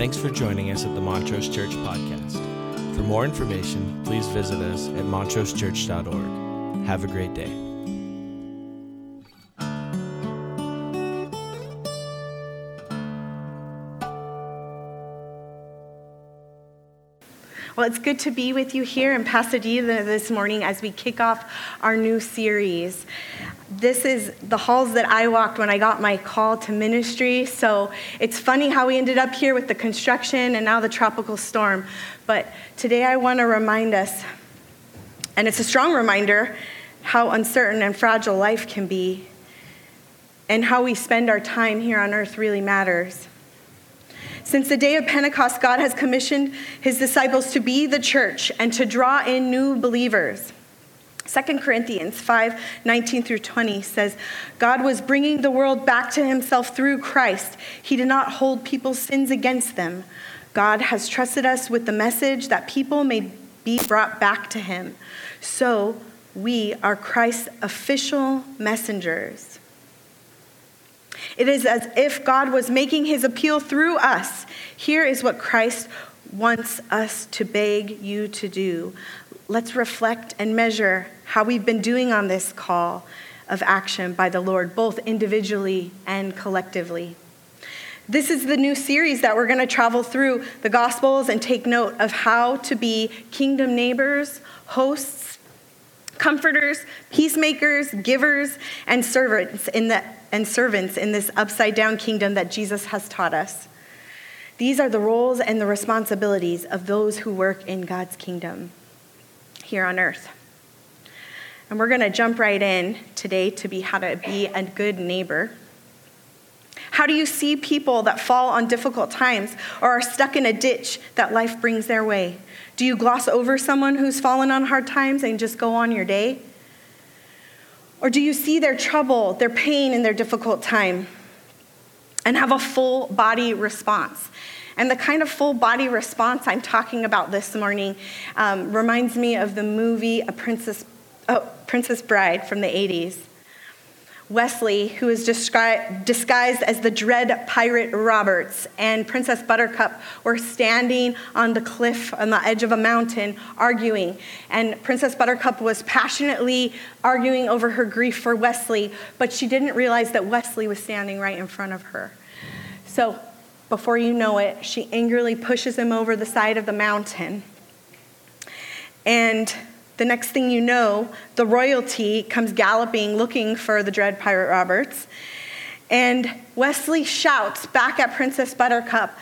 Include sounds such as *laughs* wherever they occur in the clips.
Thanks for joining us at the Montrose Church Podcast. For more information, please visit us at montrosechurch.org. Have a great day. Well, it's good to be with you here in Pasadena this morning as we kick off our new series. This is the halls that I walked when I got my call to ministry. So it's funny how we ended up here with the construction and now the tropical storm. But today I want to remind us, and it's a strong reminder, how uncertain and fragile life can be and how we spend our time here on earth really matters. Since the day of Pentecost, God has commissioned his disciples to be the church and to draw in new believers. 2 Corinthians 5 19 through 20 says, God was bringing the world back to himself through Christ. He did not hold people's sins against them. God has trusted us with the message that people may be brought back to him. So we are Christ's official messengers. It is as if God was making his appeal through us. Here is what Christ wants us to beg you to do. Let's reflect and measure how we've been doing on this call of action by the Lord, both individually and collectively. This is the new series that we're going to travel through the Gospels and take note of how to be kingdom neighbors, hosts, comforters, peacemakers, givers, and servants in the and servants in this upside down kingdom that Jesus has taught us. These are the roles and the responsibilities of those who work in God's kingdom here on earth. And we're going to jump right in today to be how to be a good neighbor. How do you see people that fall on difficult times or are stuck in a ditch that life brings their way? Do you gloss over someone who's fallen on hard times and just go on your day? Or do you see their trouble, their pain, and their difficult time and have a full body response? And the kind of full body response I'm talking about this morning um, reminds me of the movie A Princess, oh, Princess Bride from the 80s. Westley, who is disguised as the dread pirate Roberts, and Princess Buttercup were standing on the cliff on the edge of a mountain arguing. And Princess Buttercup was passionately arguing over her grief for Westley, but she didn't realize that Westley was standing right in front of her. So, before you know it, she angrily pushes him over the side of the mountain. And the next thing you know, the royalty comes galloping looking for the dread pirate Roberts. And Westley shouts back at Princess Buttercup,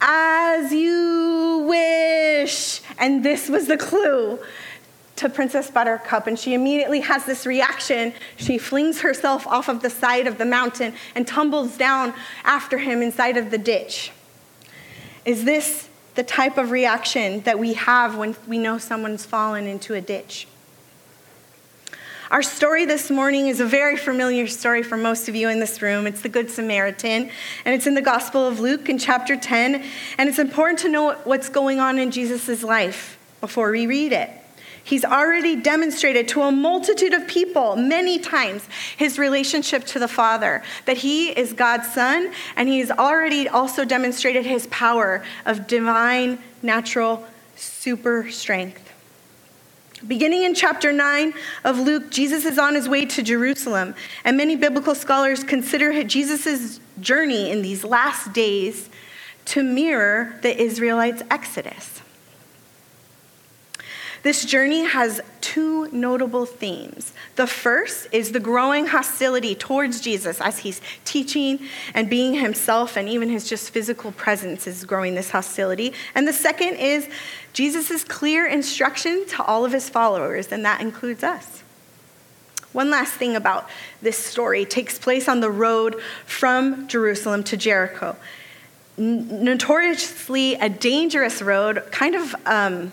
As you wish. And this was the clue to Princess Buttercup. And she immediately has this reaction. She flings herself off of the side of the mountain and tumbles down after him inside of the ditch. Is this the type of reaction that we have when we know someone's fallen into a ditch. Our story this morning is a very familiar story for most of you in this room. It's the Good Samaritan, and it's in the Gospel of Luke in chapter 10. And it's important to know what's going on in Jesus' life before we read it. He's already demonstrated to a multitude of people many times his relationship to the Father, that he is God's Son, and he's already also demonstrated his power of divine, natural, super strength. Beginning in chapter 9 of Luke, Jesus is on his way to Jerusalem, and many biblical scholars consider Jesus' journey in these last days to mirror the Israelites' exodus. This journey has two notable themes. The first is the growing hostility towards Jesus as he's teaching and being himself, and even his just physical presence is growing this hostility. And the second is Jesus' clear instruction to all of his followers, and that includes us. One last thing about this story takes place on the road from Jerusalem to Jericho. notoriously a dangerous road, kind of. Um,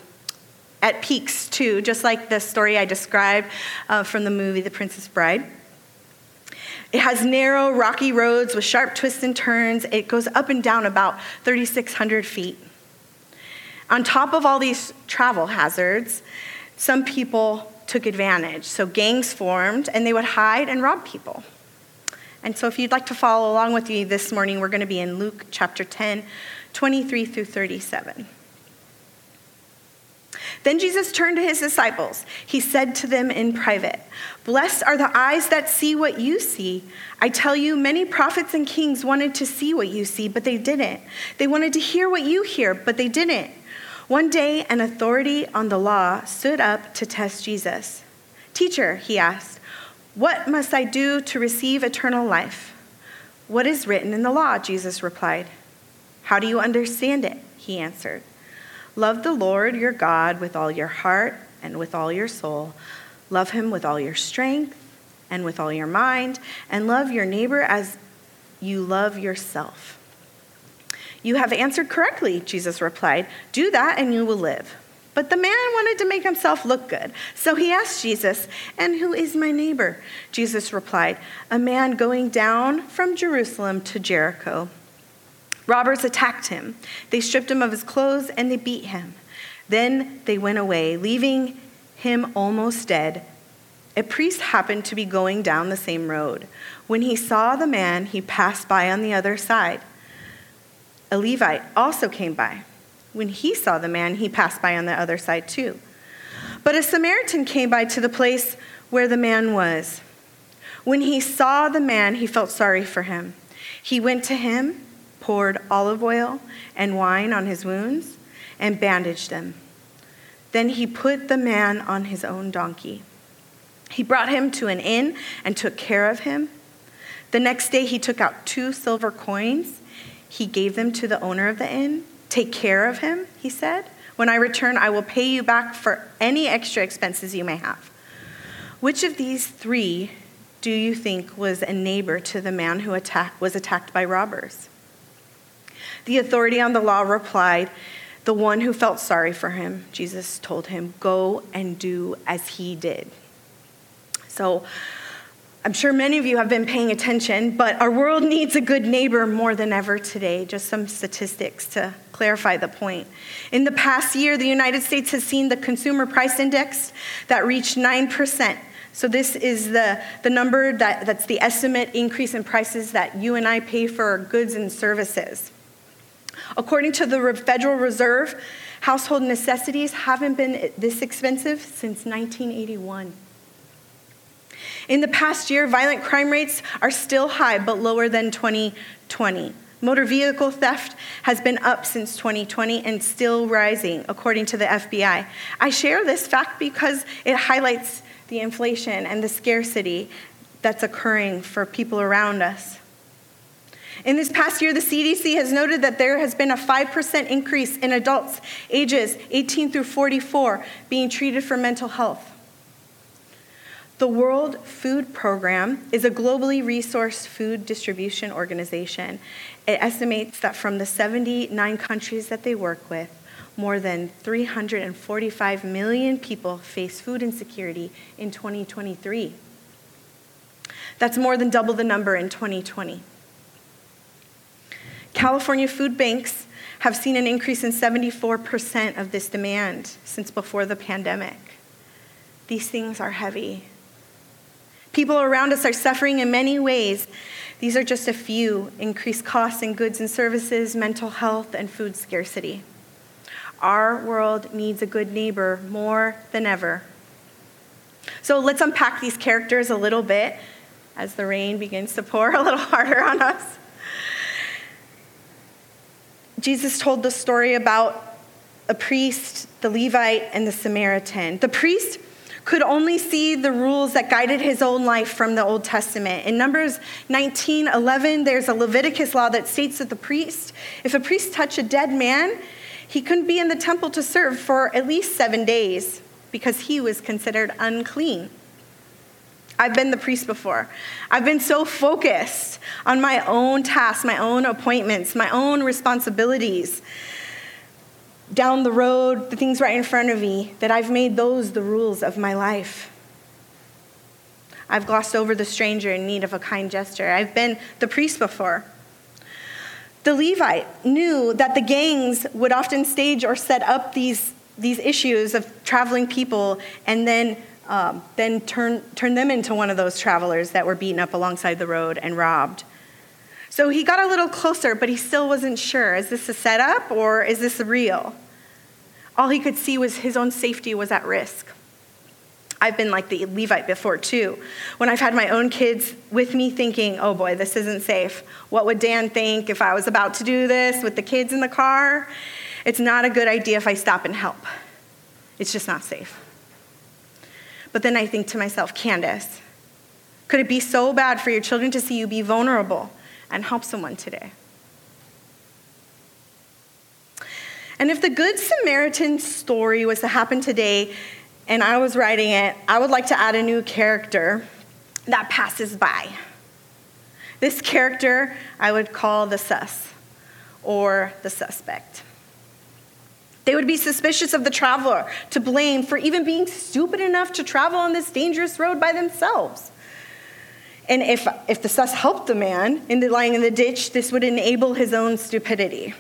at peaks too, just like the story I described uh, from the movie The Princess Bride. It has narrow, rocky roads with sharp twists and turns. It goes up and down about 3,600 feet. On top of all these travel hazards, some people took advantage. So gangs formed and they would hide and rob people. And so if you'd like to follow along with me this morning, we're going to be in Luke chapter 10, 23 through 37. Then Jesus turned to his disciples. He said to them in private, Blessed are the eyes that see what you see. I tell you, many prophets and kings wanted to see what you see, but they didn't. They wanted to hear what you hear, but they didn't. One day, an authority on the law stood up to test Jesus. Teacher, he asked, what must I do to receive eternal life? What is written in the law? Jesus replied. How do you understand it? He answered. Love the Lord your God with all your heart and with all your soul. Love him with all your strength and with all your mind, and love your neighbor as you love yourself. You have answered correctly, Jesus replied. Do that and you will live. But the man wanted to make himself look good. So he asked Jesus, And who is my neighbor? Jesus replied, A man going down from Jerusalem to Jericho. Robbers attacked him. They stripped him of his clothes and they beat him. Then they went away, leaving him almost dead. A priest happened to be going down the same road. When he saw the man, he passed by on the other side. A Levite also came by. When he saw the man, he passed by on the other side too. But a Samaritan came by to the place where the man was. When he saw the man, he felt sorry for him. He went to him poured olive oil and wine on his wounds, and bandaged them. Then he put the man on his own donkey. He brought him to an inn and took care of him. The next day he took out two silver coins. He gave them to the owner of the inn. Take care of him, he said. When I return, I will pay you back for any extra expenses you may have. Which of these three do you think was a neighbor to the man who attack, was attacked by robbers? The authority on the law replied, The one who felt sorry for him, Jesus told him, Go and do as he did. So, I'm sure many of you have been paying attention, but our world needs a good neighbor more than ever today. Just some statistics to clarify the point. In the past year, the United States has seen the consumer price index that reached 9%. So, this is the, the number that, that's the estimate increase in prices that you and I pay for goods and services. According to the Federal Reserve, household necessities haven't been this expensive since 1981. In the past year, violent crime rates are still high but lower than 2020. Motor vehicle theft has been up since 2020 and still rising, according to the FBI. I share this fact because it highlights the inflation and the scarcity that's occurring for people around us. In this past year, the CDC has noted that there has been a 5% increase in adults ages 18 through 44 being treated for mental health. The World Food Program is a globally resourced food distribution organization. It estimates that from the 79 countries that they work with, more than 345 million people face food insecurity in 2023. That's more than double the number in 2020. California food banks have seen an increase in 74% of this demand since before the pandemic. These things are heavy. People around us are suffering in many ways. These are just a few increased costs in goods and services, mental health, and food scarcity. Our world needs a good neighbor more than ever. So let's unpack these characters a little bit as the rain begins to pour a little *laughs* harder on us. Jesus told the story about a priest, the Levite, and the Samaritan. The priest could only see the rules that guided his own life from the Old Testament. In Numbers 19 11, there's a Leviticus law that states that the priest, if a priest touched a dead man, he couldn't be in the temple to serve for at least seven days because he was considered unclean. I've been the priest before. I've been so focused on my own tasks, my own appointments, my own responsibilities down the road, the things right in front of me, that I've made those the rules of my life. I've glossed over the stranger in need of a kind gesture. I've been the priest before. The Levite knew that the gangs would often stage or set up these, these issues of traveling people and then um, then turn, turn them into one of those travelers that were beaten up alongside the road and robbed. So he got a little closer, but he still wasn't sure. Is this a setup or is this real? All he could see was his own safety was at risk. I've been like the Levite before too. When I've had my own kids with me thinking, oh boy, this isn't safe. What would Dan think if I was about to do this with the kids in the car? It's not a good idea if I stop and help. It's just not safe. But then I think to myself, Candace, could it be so bad for your children to see you be vulnerable and help someone today? And if the Good Samaritan story was to happen today and I was writing it, I would like to add a new character that passes by. This character I would call the sus or the suspect. They would be suspicious of the traveler, to blame for even being stupid enough to travel on this dangerous road by themselves. And if, if the sus helped the man in the, lying in the ditch, this would enable his own stupidity.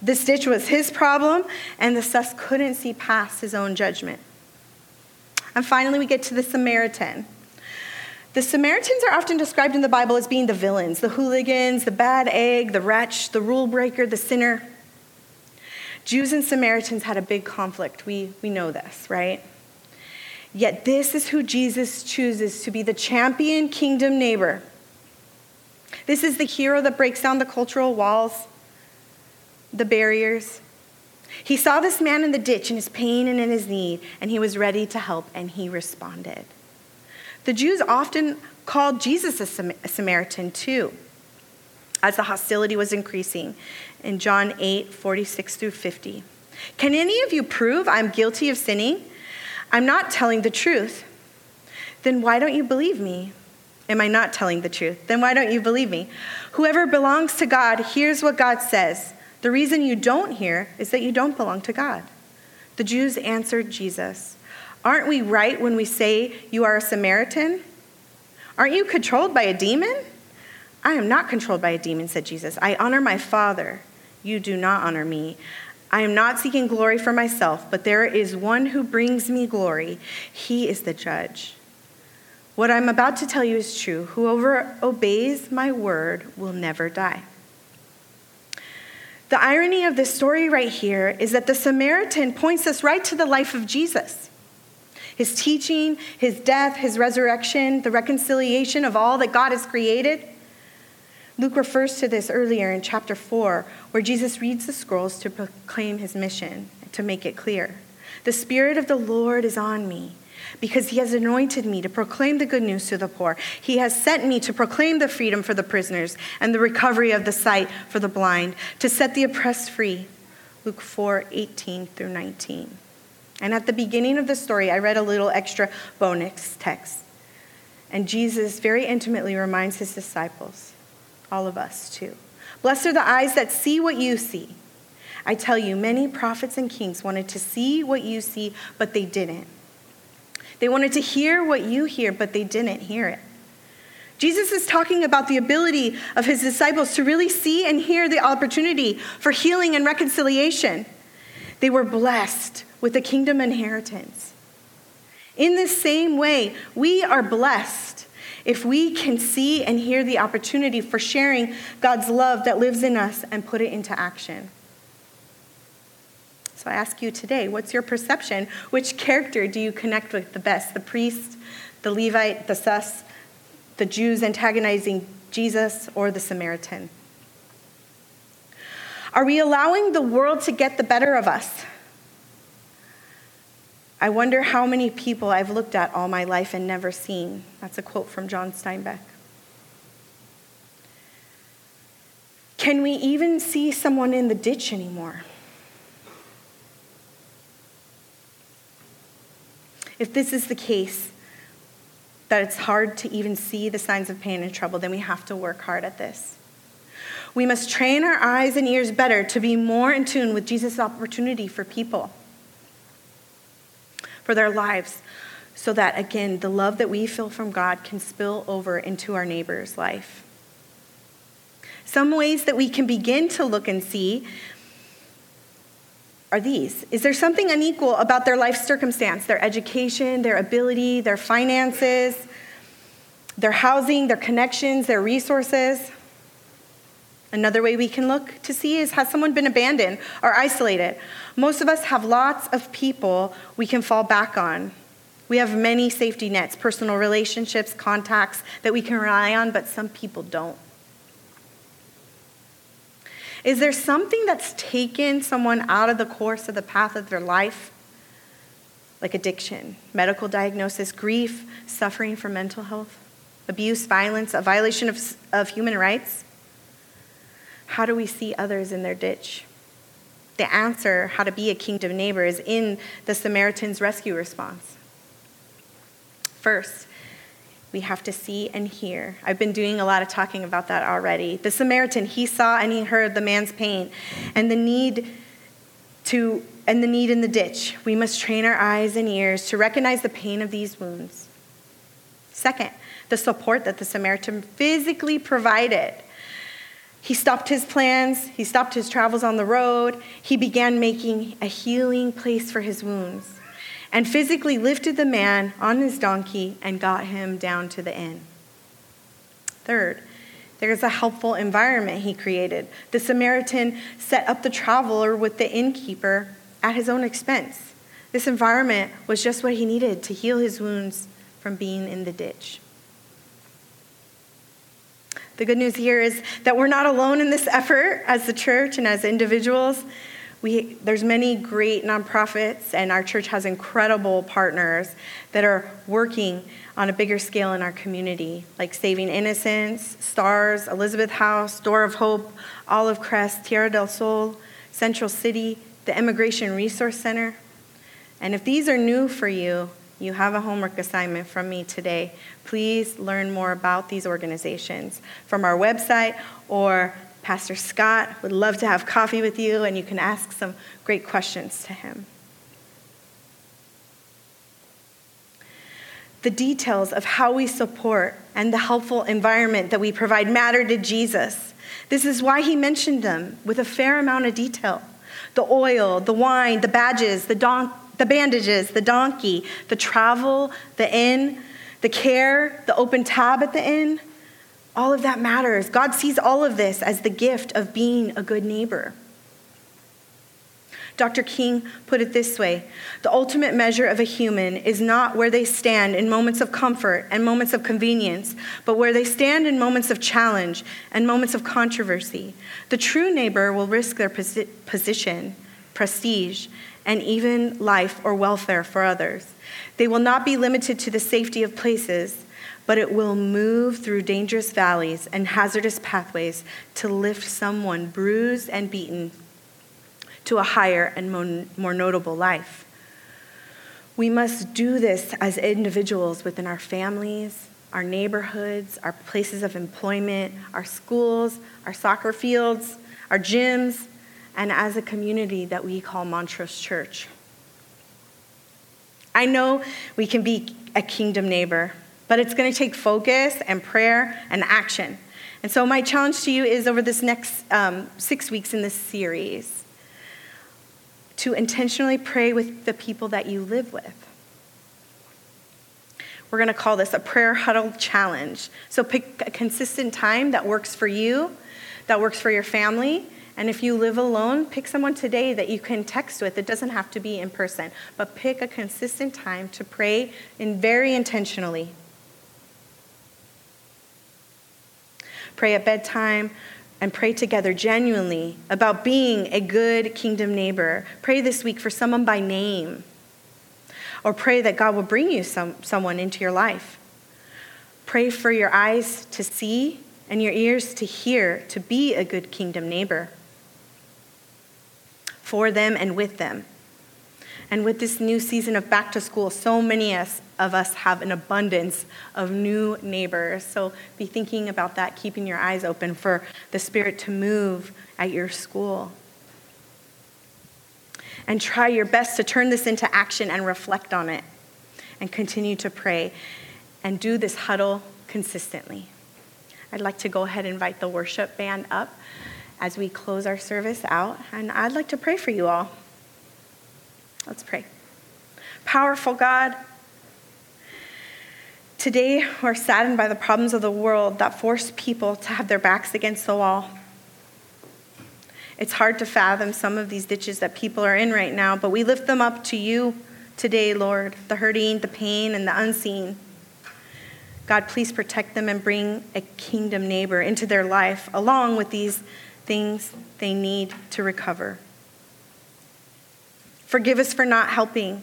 This ditch was his problem, and the sus couldn't see past his own judgment. And finally, we get to the Samaritan. The Samaritans are often described in the Bible as being the villains, the hooligans, the bad egg, the wretch, the rule breaker, the sinner. Jews and Samaritans had a big conflict. We, we know this, right? Yet this is who Jesus chooses to be the champion kingdom neighbor. This is the hero that breaks down the cultural walls, the barriers. He saw this man in the ditch in his pain and in his need, and he was ready to help, and he responded. The Jews often called Jesus a Samaritan too, as the hostility was increasing in John 8 46 through 50. Can any of you prove I'm guilty of sinning? I'm not telling the truth. Then why don't you believe me? Am I not telling the truth? Then why don't you believe me? Whoever belongs to God hears what God says. The reason you don't hear is that you don't belong to God. The Jews answered Jesus, Aren't we right when we say you are a Samaritan? Aren't you controlled by a demon? I am not controlled by a demon, said Jesus. I honor my Father. You do not honor me. I am not seeking glory for myself, but there is one who brings me glory. He is the judge. What I'm about to tell you is true. Whoever obeys my word will never die. The irony of this story right here is that the Samaritan points us right to the life of Jesus. His teaching, his death, his resurrection, the reconciliation of all that God has created. Luke refers to this earlier in chapter 4, where Jesus reads the scrolls to proclaim his mission, to make it clear. The Spirit of the Lord is on me because he has anointed me to proclaim the good news to the poor. He has sent me to proclaim the freedom for the prisoners and the recovery of the sight for the blind, to set the oppressed free. Luke 4 18 through 19. And at the beginning of the story, I read a little extra bonus text. And Jesus very intimately reminds his disciples, all of us too. Blessed are the eyes that see what you see. I tell you, many prophets and kings wanted to see what you see, but they didn't. They wanted to hear what you hear, but they didn't hear it. Jesus is talking about the ability of his disciples to really see and hear the opportunity for healing and reconciliation. They were blessed with the kingdom inheritance. In the same way, we are blessed if we can see and hear the opportunity for sharing God's love that lives in us and put it into action. So I ask you today, what's your perception? Which character do you connect with the best? The priest, the Levite, the sus, the Jews antagonizing Jesus, or the Samaritan? Are we allowing the world to get the better of us? I wonder how many people I've looked at all my life and never seen. That's a quote from John Steinbeck. Can we even see someone in the ditch anymore? If this is the case, that it's hard to even see the signs of pain and trouble, then we have to work hard at this. We must train our eyes and ears better to be more in tune with Jesus' opportunity for people, for their lives, so that, again, the love that we feel from God can spill over into our neighbor's life. Some ways that we can begin to look and see are these Is there something unequal about their life circumstance, their education, their ability, their finances, their housing, their connections, their resources? Another way we can look to see is has someone been abandoned or isolated? Most of us have lots of people we can fall back on. We have many safety nets, personal relationships, contacts that we can rely on, but some people don't. Is there something that's taken someone out of the course of the path of their life? Like addiction, medical diagnosis, grief, suffering from mental health, abuse, violence, a violation of, of human rights? How do we see others in their ditch? The answer, how to be a kingdom neighbor, is in the Samaritan's rescue response. First, we have to see and hear. I've been doing a lot of talking about that already. The Samaritan, he saw and he heard the man's pain and the need to and the need in the ditch. We must train our eyes and ears to recognize the pain of these wounds. Second, the support that the Samaritan physically provided. He stopped his plans, he stopped his travels on the road, he began making a healing place for his wounds, and physically lifted the man on his donkey and got him down to the inn. Third, there's a helpful environment he created. The Samaritan set up the traveler with the innkeeper at his own expense. This environment was just what he needed to heal his wounds from being in the ditch. The good news here is that we're not alone in this effort as the church and as individuals. We, there's many great nonprofits, and our church has incredible partners that are working on a bigger scale in our community, like Saving Innocence, STARS, Elizabeth House, Door of Hope, Olive Crest, Tierra del Sol, Central City, the Immigration Resource Center. And if these are new for you, you have a homework assignment from me today. Please learn more about these organizations from our website or Pastor Scott would love to have coffee with you and you can ask some great questions to him. The details of how we support and the helpful environment that we provide matter to Jesus. This is why he mentioned them with a fair amount of detail the oil, the wine, the badges, the, don- the bandages, the donkey, the travel, the inn, the care, the open tab at the inn. All of that matters. God sees all of this as the gift of being a good neighbor. Dr. King put it this way The ultimate measure of a human is not where they stand in moments of comfort and moments of convenience, but where they stand in moments of challenge and moments of controversy. The true neighbor will risk their posi- position, prestige, and even life or welfare for others. They will not be limited to the safety of places, but it will move through dangerous valleys and hazardous pathways to lift someone bruised and beaten to a higher and more notable life. We must do this as individuals within our families, our neighborhoods, our places of employment, our schools, our soccer fields, our gyms, and as a community that we call Montrose Church. I know we can be a kingdom neighbor, but it's going to take focus and prayer and action. And so, my challenge to you is over this next um, six weeks in this series to intentionally pray with the people that you live with. We're going to call this a prayer huddle challenge. So, pick a consistent time that works for you, that works for your family, and if you live alone, pick someone today that you can text with. It doesn't have to be in person, but pick a consistent time to pray and very intentionally. Pray at bedtime and pray together genuinely about being a good kingdom neighbor. Pray this week for someone by name, or pray that God will bring you some, someone into your life. Pray for your eyes to see and your ears to hear to be a good kingdom neighbor for them and with them. And with this new season of back to school, so many of us have an abundance of new neighbors. So be thinking about that, keeping your eyes open for the Spirit to move at your school. And try your best to turn this into action and reflect on it and continue to pray and do this huddle consistently. I'd like to go ahead and invite the worship band up as we close our service out, and I'd like to pray for you all. Let's pray. Powerful God, today we're saddened by the problems of the world that force people to have their backs against the wall. It's hard to fathom some of these ditches that people are in right now, but we lift them up to you today, Lord the hurting, the pain, and the unseen. God, please protect them and bring a kingdom neighbor into their life along with these things they need to recover. Forgive us for not helping,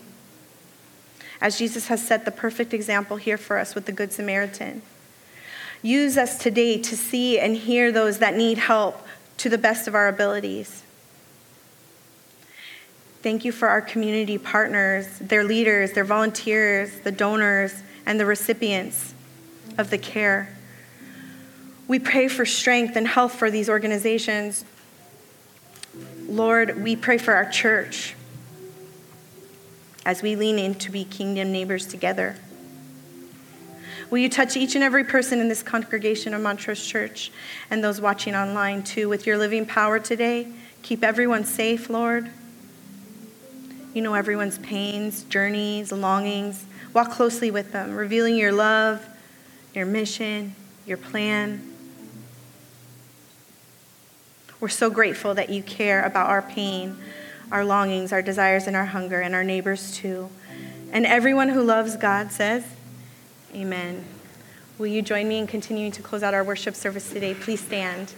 as Jesus has set the perfect example here for us with the Good Samaritan. Use us today to see and hear those that need help to the best of our abilities. Thank you for our community partners, their leaders, their volunteers, the donors, and the recipients of the care. We pray for strength and health for these organizations. Lord, we pray for our church as we lean in to be kingdom neighbors together. Will you touch each and every person in this congregation of Montrose Church and those watching online too with your living power today? Keep everyone safe, Lord. You know everyone's pains, journeys, longings. Walk closely with them, revealing your love, your mission, your plan. We're so grateful that you care about our pain, our longings, our desires, and our hunger, and our neighbors too. And everyone who loves God says, Amen. Will you join me in continuing to close out our worship service today? Please stand.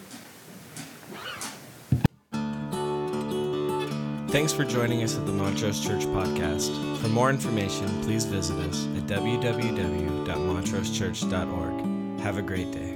Thanks for joining us at the Montrose Church Podcast. For more information, please visit us at www.montrosechurch.org. Have a great day.